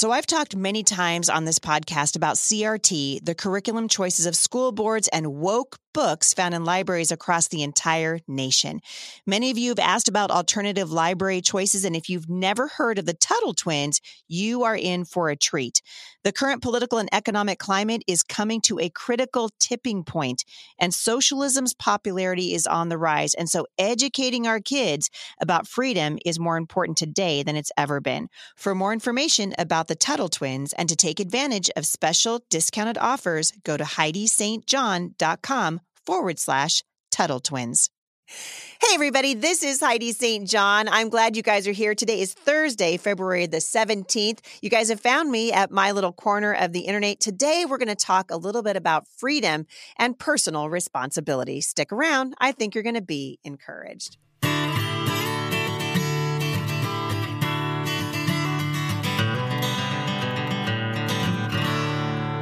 So, I've talked many times on this podcast about CRT, the curriculum choices of school boards, and woke books found in libraries across the entire nation. Many of you have asked about alternative library choices, and if you've never heard of the Tuttle twins, you are in for a treat. The current political and economic climate is coming to a critical tipping point, and socialism's popularity is on the rise. And so, educating our kids about freedom is more important today than it's ever been. For more information about the Tuttle twins and to take advantage of special discounted offers, go to HeidiSt.John.com forward slash Tuttle twins. Hey, everybody, this is Heidi St. John. I'm glad you guys are here. Today is Thursday, February the 17th. You guys have found me at my little corner of the internet. Today, we're going to talk a little bit about freedom and personal responsibility. Stick around. I think you're going to be encouraged.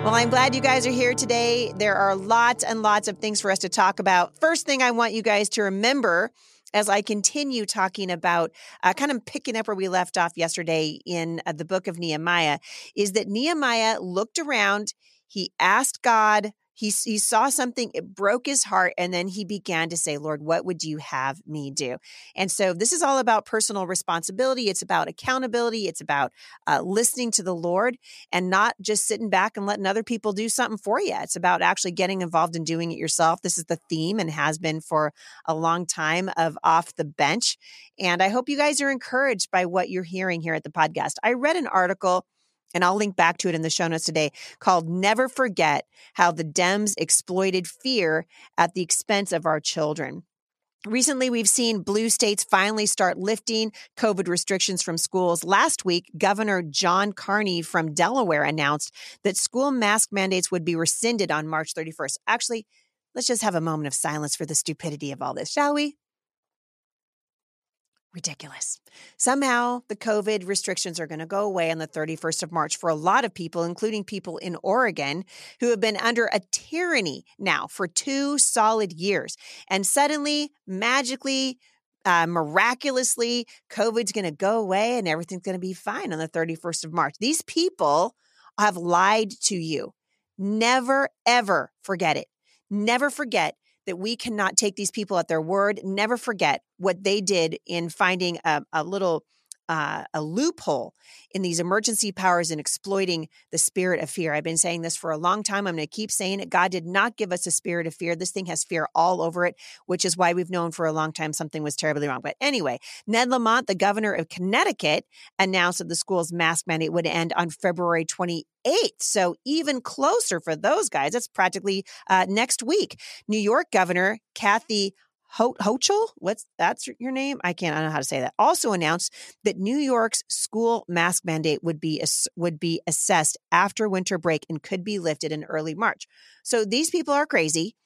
Well, I'm glad you guys are here today. There are lots and lots of things for us to talk about. First thing I want you guys to remember as I continue talking about uh, kind of picking up where we left off yesterday in uh, the book of Nehemiah is that Nehemiah looked around, he asked God he, he saw something, it broke his heart, and then he began to say, Lord, what would you have me do? And so this is all about personal responsibility. It's about accountability. It's about uh, listening to the Lord and not just sitting back and letting other people do something for you. It's about actually getting involved and doing it yourself. This is the theme and has been for a long time of off the bench. And I hope you guys are encouraged by what you're hearing here at the podcast. I read an article and I'll link back to it in the show notes today, called Never Forget How the Dems Exploited Fear at the Expense of Our Children. Recently, we've seen blue states finally start lifting COVID restrictions from schools. Last week, Governor John Carney from Delaware announced that school mask mandates would be rescinded on March 31st. Actually, let's just have a moment of silence for the stupidity of all this, shall we? Ridiculous. Somehow the COVID restrictions are going to go away on the 31st of March for a lot of people, including people in Oregon who have been under a tyranny now for two solid years. And suddenly, magically, uh, miraculously, COVID's going to go away and everything's going to be fine on the 31st of March. These people have lied to you. Never, ever forget it. Never forget that we cannot take these people at their word. Never forget what they did in finding a, a little uh, a loophole in these emergency powers and exploiting the spirit of fear. I've been saying this for a long time. I'm going to keep saying it. God did not give us a spirit of fear. This thing has fear all over it, which is why we've known for a long time something was terribly wrong. But anyway, Ned Lamont, the governor of Connecticut, announced that the school's mask mandate would end on February 28th. So even closer for those guys. It's practically uh, next week. New York Governor Kathy Ho- Hochul, what's that's your name? I can't. I don't know how to say that. Also announced that New York's school mask mandate would be would be assessed after winter break and could be lifted in early March. So these people are crazy,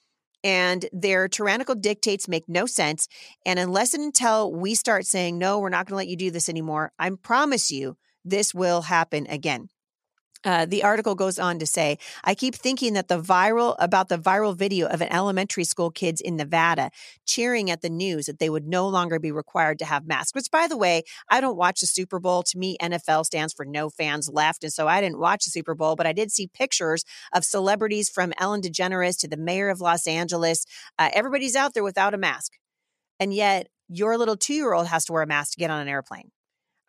and their tyrannical dictates make no sense. And unless and until we start saying no, we're not going to let you do this anymore, I promise you this will happen again. Uh, the article goes on to say, I keep thinking that the viral about the viral video of an elementary school kids in Nevada cheering at the news that they would no longer be required to have masks. Which, by the way, I don't watch the Super Bowl. To me, NFL stands for no fans left, and so I didn't watch the Super Bowl. But I did see pictures of celebrities from Ellen DeGeneres to the mayor of Los Angeles. Uh, everybody's out there without a mask, and yet your little two year old has to wear a mask to get on an airplane.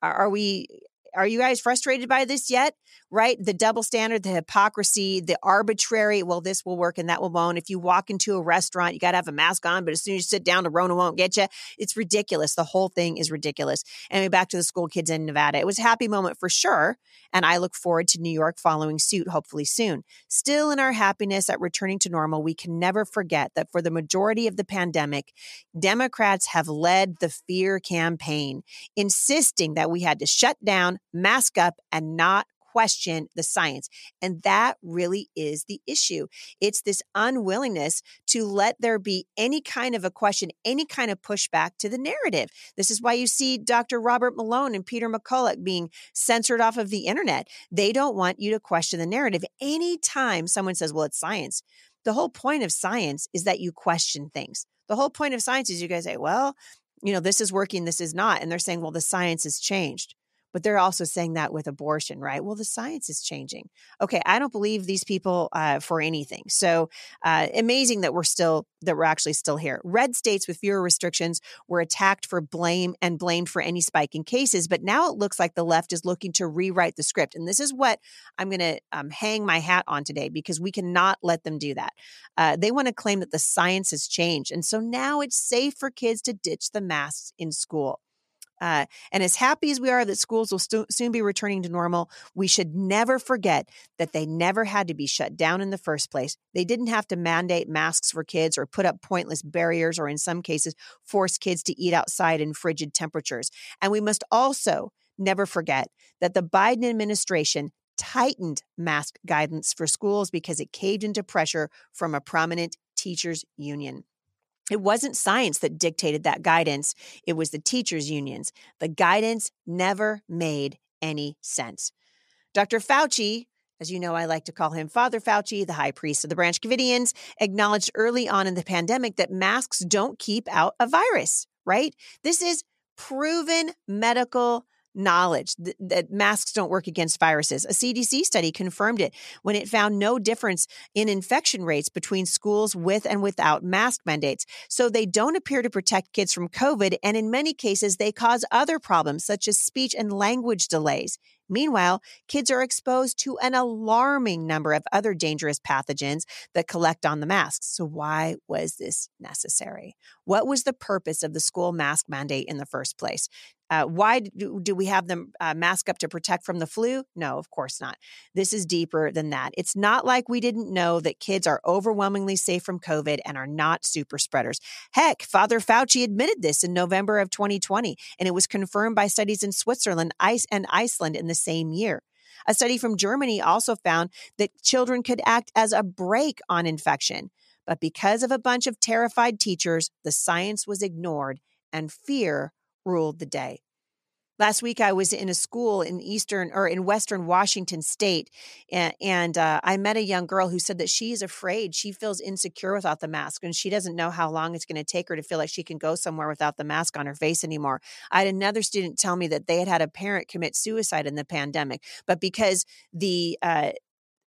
Are we are you guys frustrated by this yet? Right? The double standard, the hypocrisy, the arbitrary, well, this will work and that will won't. If you walk into a restaurant, you got to have a mask on, but as soon as you sit down, the Rona won't get you. It's ridiculous. The whole thing is ridiculous. And back to the school kids in Nevada. It was a happy moment for sure. And I look forward to New York following suit, hopefully soon. Still, in our happiness at returning to normal, we can never forget that for the majority of the pandemic, Democrats have led the fear campaign, insisting that we had to shut down mask up and not question the science. And that really is the issue. It's this unwillingness to let there be any kind of a question, any kind of pushback to the narrative. This is why you see Dr. Robert Malone and Peter McCullough being censored off of the internet. They don't want you to question the narrative. Anytime someone says, well, it's science, the whole point of science is that you question things. The whole point of science is you guys say, well, you know, this is working, this is not. And they're saying, well, the science has changed. But they're also saying that with abortion, right? Well, the science is changing. Okay, I don't believe these people uh, for anything. So uh, amazing that we're still that we're actually still here. Red states with fewer restrictions were attacked for blame and blamed for any spike in cases, but now it looks like the left is looking to rewrite the script, and this is what I'm going to um, hang my hat on today because we cannot let them do that. Uh, they want to claim that the science has changed, and so now it's safe for kids to ditch the masks in school. Uh, and as happy as we are that schools will soon be returning to normal, we should never forget that they never had to be shut down in the first place. They didn't have to mandate masks for kids or put up pointless barriers or, in some cases, force kids to eat outside in frigid temperatures. And we must also never forget that the Biden administration tightened mask guidance for schools because it caved into pressure from a prominent teachers union. It wasn't science that dictated that guidance, it was the teachers' unions. The guidance never made any sense. Dr. Fauci, as you know, I like to call him Father Fauci, the high priest of the Branch Covidians, acknowledged early on in the pandemic that masks don't keep out a virus, right? This is proven medical knowledge th- that masks don't work against viruses. A CDC study confirmed it when it found no difference in infection rates between schools with and without mask mandates. So they don't appear to protect kids from COVID, and in many cases, they cause other problems such as speech and language delays. Meanwhile, kids are exposed to an alarming number of other dangerous pathogens that collect on the masks. So, why was this necessary? What was the purpose of the school mask mandate in the first place? Uh, why do, do, we have them uh, mask up to protect from the flu? No, of course not. This is deeper than that. It's not like we didn't know that kids are overwhelmingly safe from COVID and are not super spreaders. Heck, Father Fauci admitted this in November of 2020, and it was confirmed by studies in Switzerland ice and Iceland in the same year. A study from Germany also found that children could act as a brake on infection. But because of a bunch of terrified teachers, the science was ignored and fear ruled the day. Last week, I was in a school in Eastern or in Western Washington State, and, and uh, I met a young girl who said that she is afraid. She feels insecure without the mask, and she doesn't know how long it's going to take her to feel like she can go somewhere without the mask on her face anymore. I had another student tell me that they had had a parent commit suicide in the pandemic, but because the uh,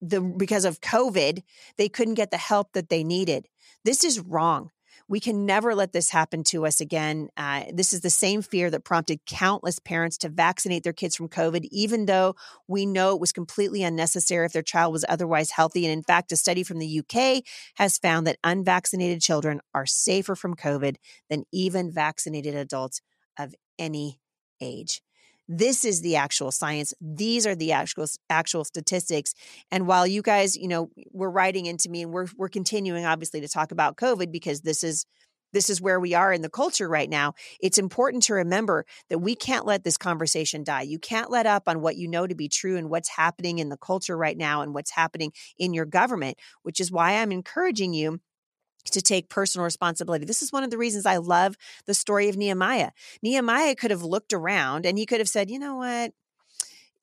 the because of COVID, they couldn't get the help that they needed. This is wrong. We can never let this happen to us again. Uh, this is the same fear that prompted countless parents to vaccinate their kids from COVID, even though we know it was completely unnecessary if their child was otherwise healthy. And in fact, a study from the UK has found that unvaccinated children are safer from COVID than even vaccinated adults of any age. This is the actual science. These are the actual actual statistics. And while you guys, you know, we're writing into me and we're we're continuing obviously to talk about COVID because this is this is where we are in the culture right now. It's important to remember that we can't let this conversation die. You can't let up on what you know to be true and what's happening in the culture right now and what's happening in your government, which is why I'm encouraging you to take personal responsibility. This is one of the reasons I love the story of Nehemiah. Nehemiah could have looked around and he could have said, you know what?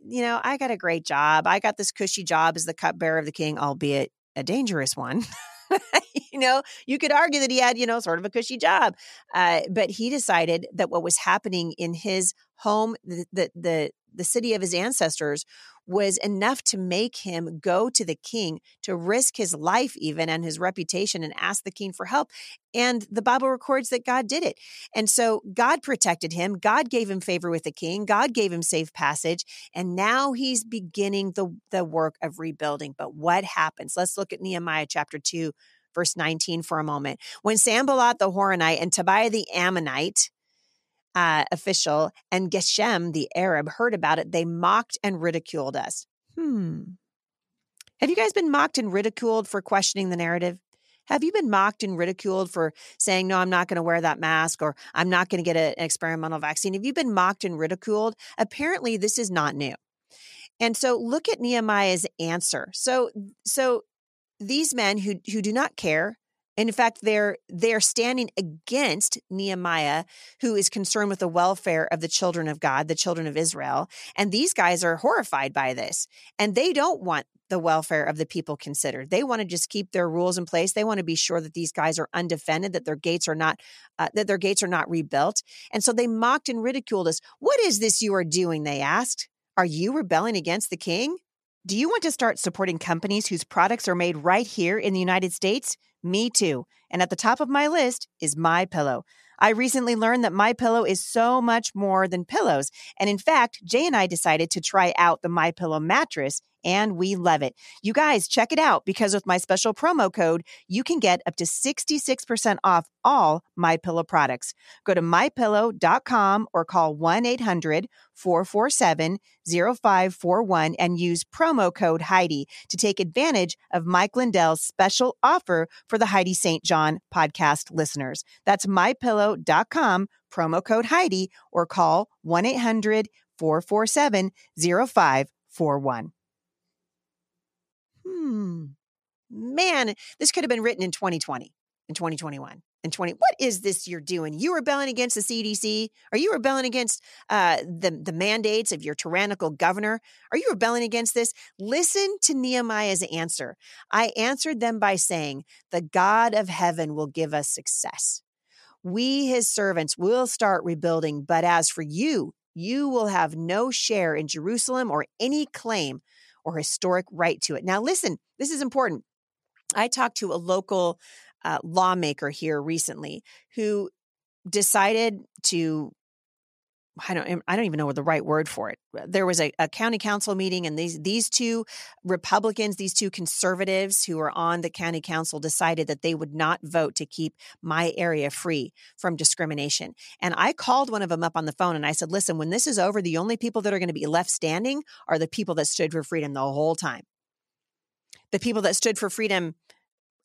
You know, I got a great job. I got this cushy job as the cupbearer of the king, albeit a dangerous one. you know, you could argue that he had, you know, sort of a cushy job. Uh, but he decided that what was happening in his home, the, the, the, the city of his ancestors, was enough to make him go to the king to risk his life, even and his reputation, and ask the king for help. And the Bible records that God did it. And so God protected him. God gave him favor with the king. God gave him safe passage. And now he's beginning the, the work of rebuilding. But what happens? Let's look at Nehemiah chapter 2, verse 19 for a moment. When Sanballat the Horonite and Tobiah the Ammonite, uh, official and Geshem, the Arab, heard about it, they mocked and ridiculed us. Hmm. Have you guys been mocked and ridiculed for questioning the narrative? Have you been mocked and ridiculed for saying, no, I'm not going to wear that mask or I'm not going to get a, an experimental vaccine? Have you been mocked and ridiculed? Apparently, this is not new. And so look at Nehemiah's answer. So, so these men who, who do not care, in fact, they're they're standing against Nehemiah, who is concerned with the welfare of the children of God, the children of Israel. And these guys are horrified by this. And they don't want the welfare of the people considered. They want to just keep their rules in place. They want to be sure that these guys are undefended, that their gates are not uh, that their gates are not rebuilt. And so they mocked and ridiculed us. "What is this you are doing?" they asked. "Are you rebelling against the king?" Do you want to start supporting companies whose products are made right here in the United States? Me too. And at the top of my list is My Pillow. I recently learned that My Pillow is so much more than pillows. And in fact, Jay and I decided to try out the My Pillow mattress and we love it. You guys check it out because with my special promo code, you can get up to 66% off all my pillow products. Go to mypillow.com or call 1-800-447-0541 and use promo code Heidi to take advantage of Mike Lindell's special offer for the Heidi St. John podcast listeners. That's mypillow.com promo code Heidi or call 1-800-447-0541 hmm, man, this could have been written in 2020, in 2021 and 20 what is this you're doing? You rebelling against the cdc are you rebelling against uh, the, the mandates of your tyrannical governor? Are you rebelling against this? Listen to nehemiah's answer. I answered them by saying the god of heaven will give us success. We his servants will start rebuilding but as for you you will have no share in jerusalem or any claim or historic right to it. Now, listen, this is important. I talked to a local uh, lawmaker here recently who decided to I don't I don't even know the right word for it. Uh, there was a, a, county council meeting and these these two Republicans, these two conservatives who are on the county council decided that they would not vote to keep my area free from discrimination. And I called one of them up on the phone and I said, "Listen, when this is over, the only people that are going to be left standing are the people that stood for freedom the whole time." The people that stood for freedom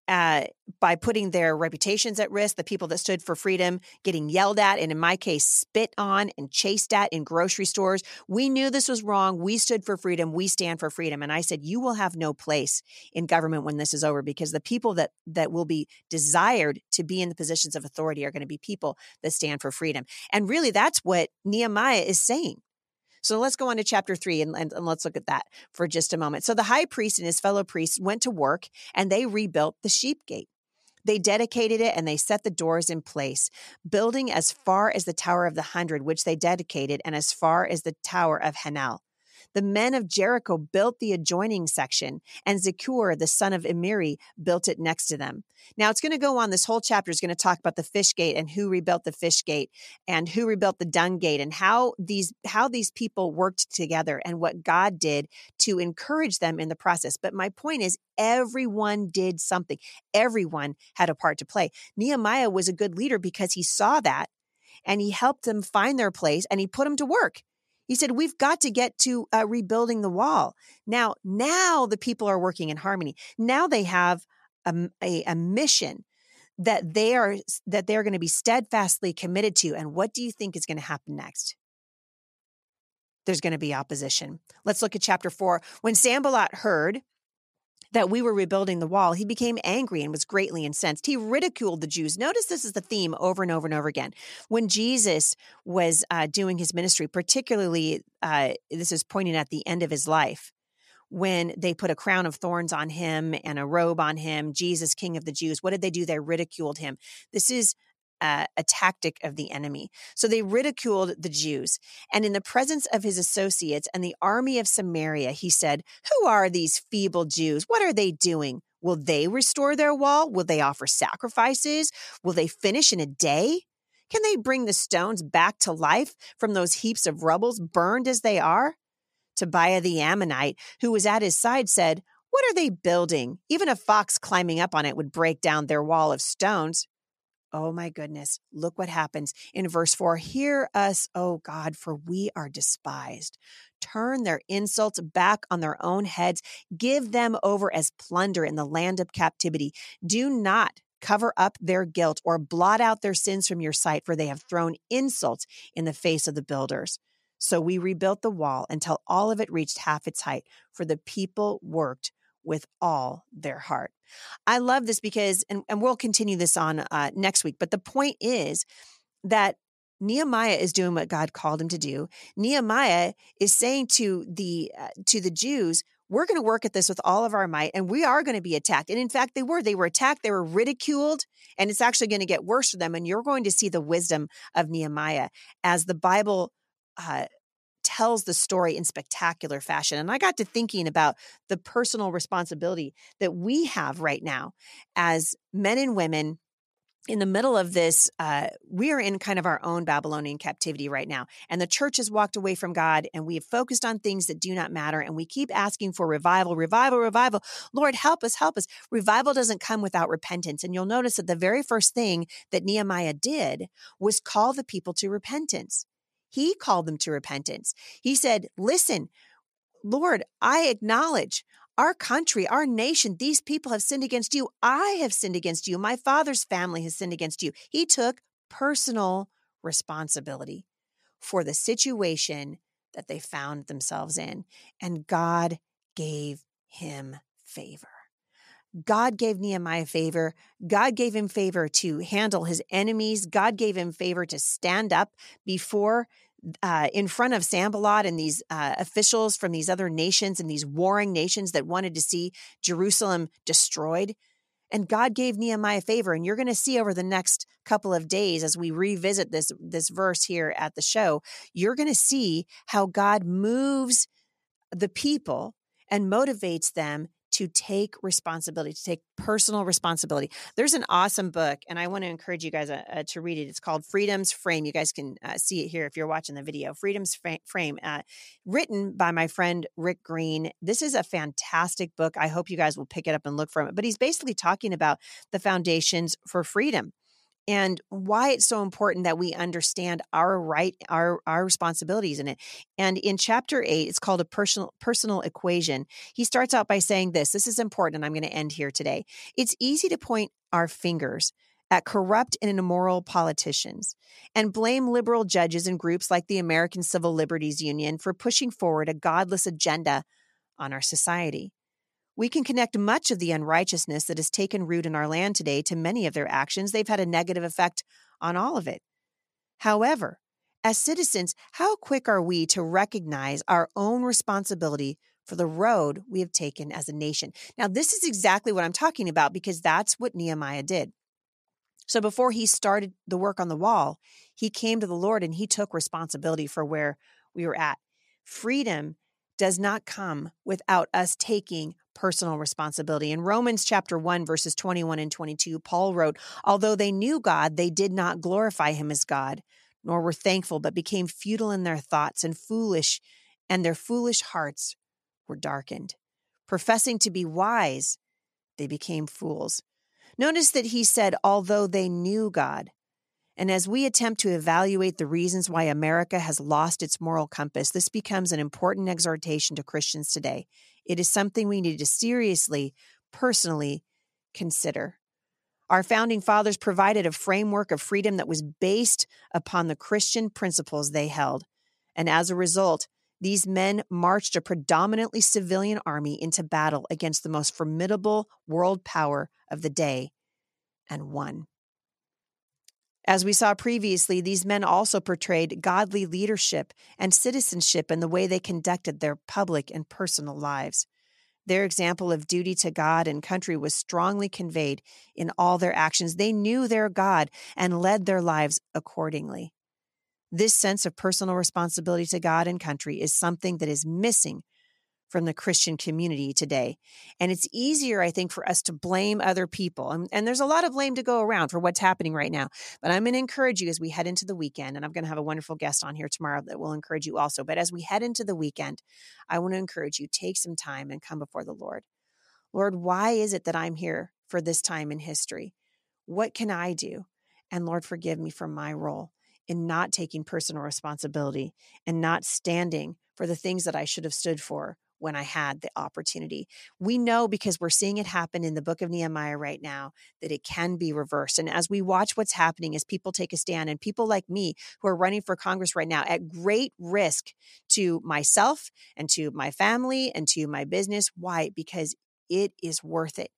uh, by putting their reputations at risk, the people that stood for freedom getting yelled at, and in my case, spit on and chased at in grocery stores. We knew this was wrong. We stood for freedom. We stand for freedom. And I said, you will have no place in government when this is over because the people that that will be desired to be in the positions of authority are going to be people that stand for freedom. And really, that's what Nehemiah is saying. So let's go on to chapter three and, and, and, let's look at that for just a moment. So the high priest and his fellow priests went to work and they rebuilt the sheep gate. They dedicated it and they set the doors in place, building as far as the Tower of the Hundred, which they dedicated, and as far as the Tower of Hanel. The men of Jericho built the adjoining section, and Zaccur, the son of Emiri, built it next to them. Now it's going to go on. This whole chapter is going to talk about the fish gate and who rebuilt the fish gate and who rebuilt the dung gate and how these how these people worked together and what God did to encourage them in the process. But my point is everyone did something. Everyone had a part to play. Nehemiah was a good leader because he saw that and he helped them find their place and he put them to work. He said, We've got to get to uh, rebuilding the wall. Now, now the people are working in harmony. Now they have a, a, a mission that they are that they're going to be steadfastly committed to. And what do you think is going to happen next? There's going to be opposition. Let's look at chapter four. When Sanballat heard that we were rebuilding the wall, he became angry and was greatly incensed. He ridiculed the Jews. Notice this is the theme over and over and over again. When Jesus was uh, doing his ministry, particularly, uh, this is pointing at the end of his life, when they put a crown of thorns on him and a robe on him, Jesus, King of the Jews, what did they do? They ridiculed him. This is uh, a tactic of the enemy. So they ridiculed the Jews. And in the presence of his associates and the army of Samaria, he said, Who are these feeble Jews? What are they doing? Will they restore their wall? Will they offer sacrifices? Will they finish in a day? Can they bring the stones back to life from those heaps of rubbles, burned as they are? Tobiah the Ammonite, who was at his side, said, What are they building? Even a fox climbing up on it would break down their wall of stones. Oh my goodness. Look what happens in verse 4. Hear us, O God, for we are despised. Turn their insults back on their own heads. Give them over as plunder in the land of captivity. Do not cover up their guilt or blot out their sins from your sight, for they have thrown insults in the face of the builders. So we rebuilt the wall until all of it reached half its height, for the people worked with all their heart. I love this because, and, and we'll continue this on uh, next week, but the point is that Nehemiah is doing what God called him to do. Nehemiah is saying to the uh, to the Jews, we're going to work at this with all of our might and we are going to be attacked. And in fact, they were. They were attacked, they were ridiculed, and it's actually going to get worse for them. And you're going to see the wisdom of Nehemiah as the Bible uh, tells the story in spectacular fashion. And I got to thinking about the personal responsibility that we have right now as men and women in the middle of this, uh, we are in kind of our own Babylonian captivity right now. And the church has walked away from God and we have focused on things that do not matter. And we keep asking for revival, revival, revival. Lord, help us, help us. Revival doesn't come without repentance. And you'll notice that the very first thing that Nehemiah did was call the people to repentance. He called them to repentance. He said, Listen, Lord, I acknowledge our country, our nation, these people have sinned against you. I have sinned against you. My father's family has sinned against you. He took personal responsibility for the situation that they found themselves in. And God gave him favor. God gave Nehemiah favor. God gave him favor to handle his enemies. God gave him favor to stand up before uh, in front of Sanballat and these uh, officials from these other nations and these warring nations that wanted to see Jerusalem destroyed. And God gave Nehemiah favor. And you're going to see over the next couple of days as we revisit this, this verse here at the show, you're going to see how God moves the people and motivates them to take responsibility, to take personal responsibility. There's an awesome book, and I want to encourage you guys uh, uh, to read it. It's called Freedom's Frame. You guys can uh, see it here if you're watching the video. Freedom's Frame, uh, written by my friend Rick Green. This is a fantastic book. I hope you guys will pick it up and look for it. But he's basically talking about the foundations for freedom and why it's so important that we understand our right our our responsibilities in it. And in chapter 8 it's called a personal personal equation. He starts out by saying this this is important and i'm going to end here today. It's easy to point our fingers at corrupt and immoral politicians and blame liberal judges and groups like the American Civil Liberties Union for pushing forward a godless agenda on our society. We can connect much of the unrighteousness that has taken root in our land today to many of their actions. They've had a negative effect on all of it. However, as citizens, how quick are we to recognize our own responsibility for the road we have taken as a nation? Now, this is exactly what I'm talking about because that's what Nehemiah did. So before he started the work on the wall, he came to the Lord and he took responsibility for where we were at. Freedom does not come without us taking personal responsibility. In Romans chapter 1 verses 21 and 22, Paul wrote, "Although they knew God, they did not glorify him as God, nor were thankful, but became futile in their thoughts and foolish, and their foolish hearts were darkened. Professing to be wise, they became fools." Notice that he said, "Although they knew God." And as we attempt to evaluate the reasons why America has lost its moral compass, this becomes an important exhortation to Christians today. It is something we need to seriously, personally consider. Our founding fathers provided a framework of freedom that was based upon the Christian principles they held. And as a result, these men marched a predominantly civilian army into battle against the most formidable world power of the day and won. As we saw previously, these men also portrayed godly leadership and citizenship in the way they conducted their public and personal lives. Their example of duty to God and country was strongly conveyed in all their actions. They knew their God and led their lives accordingly. This sense of personal responsibility to God and country is something that is missing from the Christian community today. And it's easier, I think, for us to blame other people. And, and there's a lot of blame to go around for what's happening right now. But I'm going to encourage you as we head into the weekend, and I'm going to have a wonderful guest on here tomorrow that will encourage you also. But as we head into the weekend, I want to encourage you take some time and come before the Lord. Lord, why is it that I'm here for this time in history? What can I do? And Lord, forgive me for my role in not taking personal responsibility and not standing for the things that I should have stood for when I had the opportunity. We know because we're seeing it happen in the book of Nehemiah right now that it can be reversed. And as we watch what's happening, as people take a stand, and people like me who are running for Congress right now at great risk to myself and to my family and to my business. Why? Because it is worth it.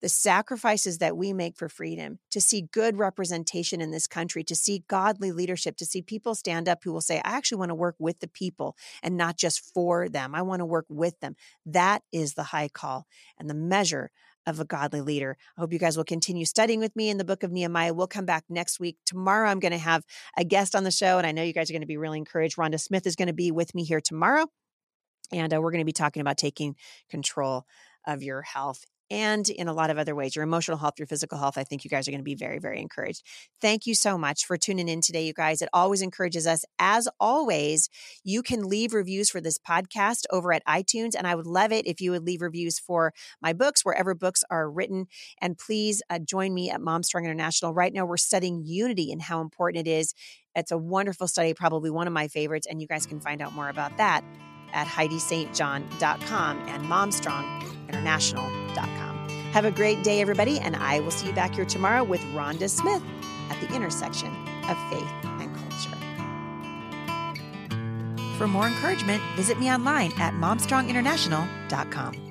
The sacrifices that we make for freedom, to see good representation in this country, to see godly leadership, to see people stand up who will say, I actually want to work with the people and not just for them. I want to work with them. That is the high call and the measure of a godly leader. I hope you guys will continue studying with me in the book of Nehemiah. We'll come back next week. Tomorrow, I'm going to have a guest on the show, and I know you guys are going to be really encouraged. Rhonda Smith is going to be with me here tomorrow, and uh, we're going to be talking about taking control of your health and in a lot of other ways your emotional health, your physical health. I think you guys are going to be very, very encouraged. Thank you so much for tuning in today, you guys. It always encourages us. As always, you can leave reviews for this podcast over at iTunes, and I would love it if you would leave reviews for my books wherever books are written. And please uh, join me at Mom Strong International. Right now, we're studying unity and how important it is. It's a wonderful study, probably one of my favorites, and you guys can find out more about that at HeidiSt.John.com and MomStrongInternational.com. Have a great day, everybody, and I will see you back here tomorrow with Rhonda Smith at the intersection of faith and culture. For more encouragement, visit me online at MomStrongInternational.com.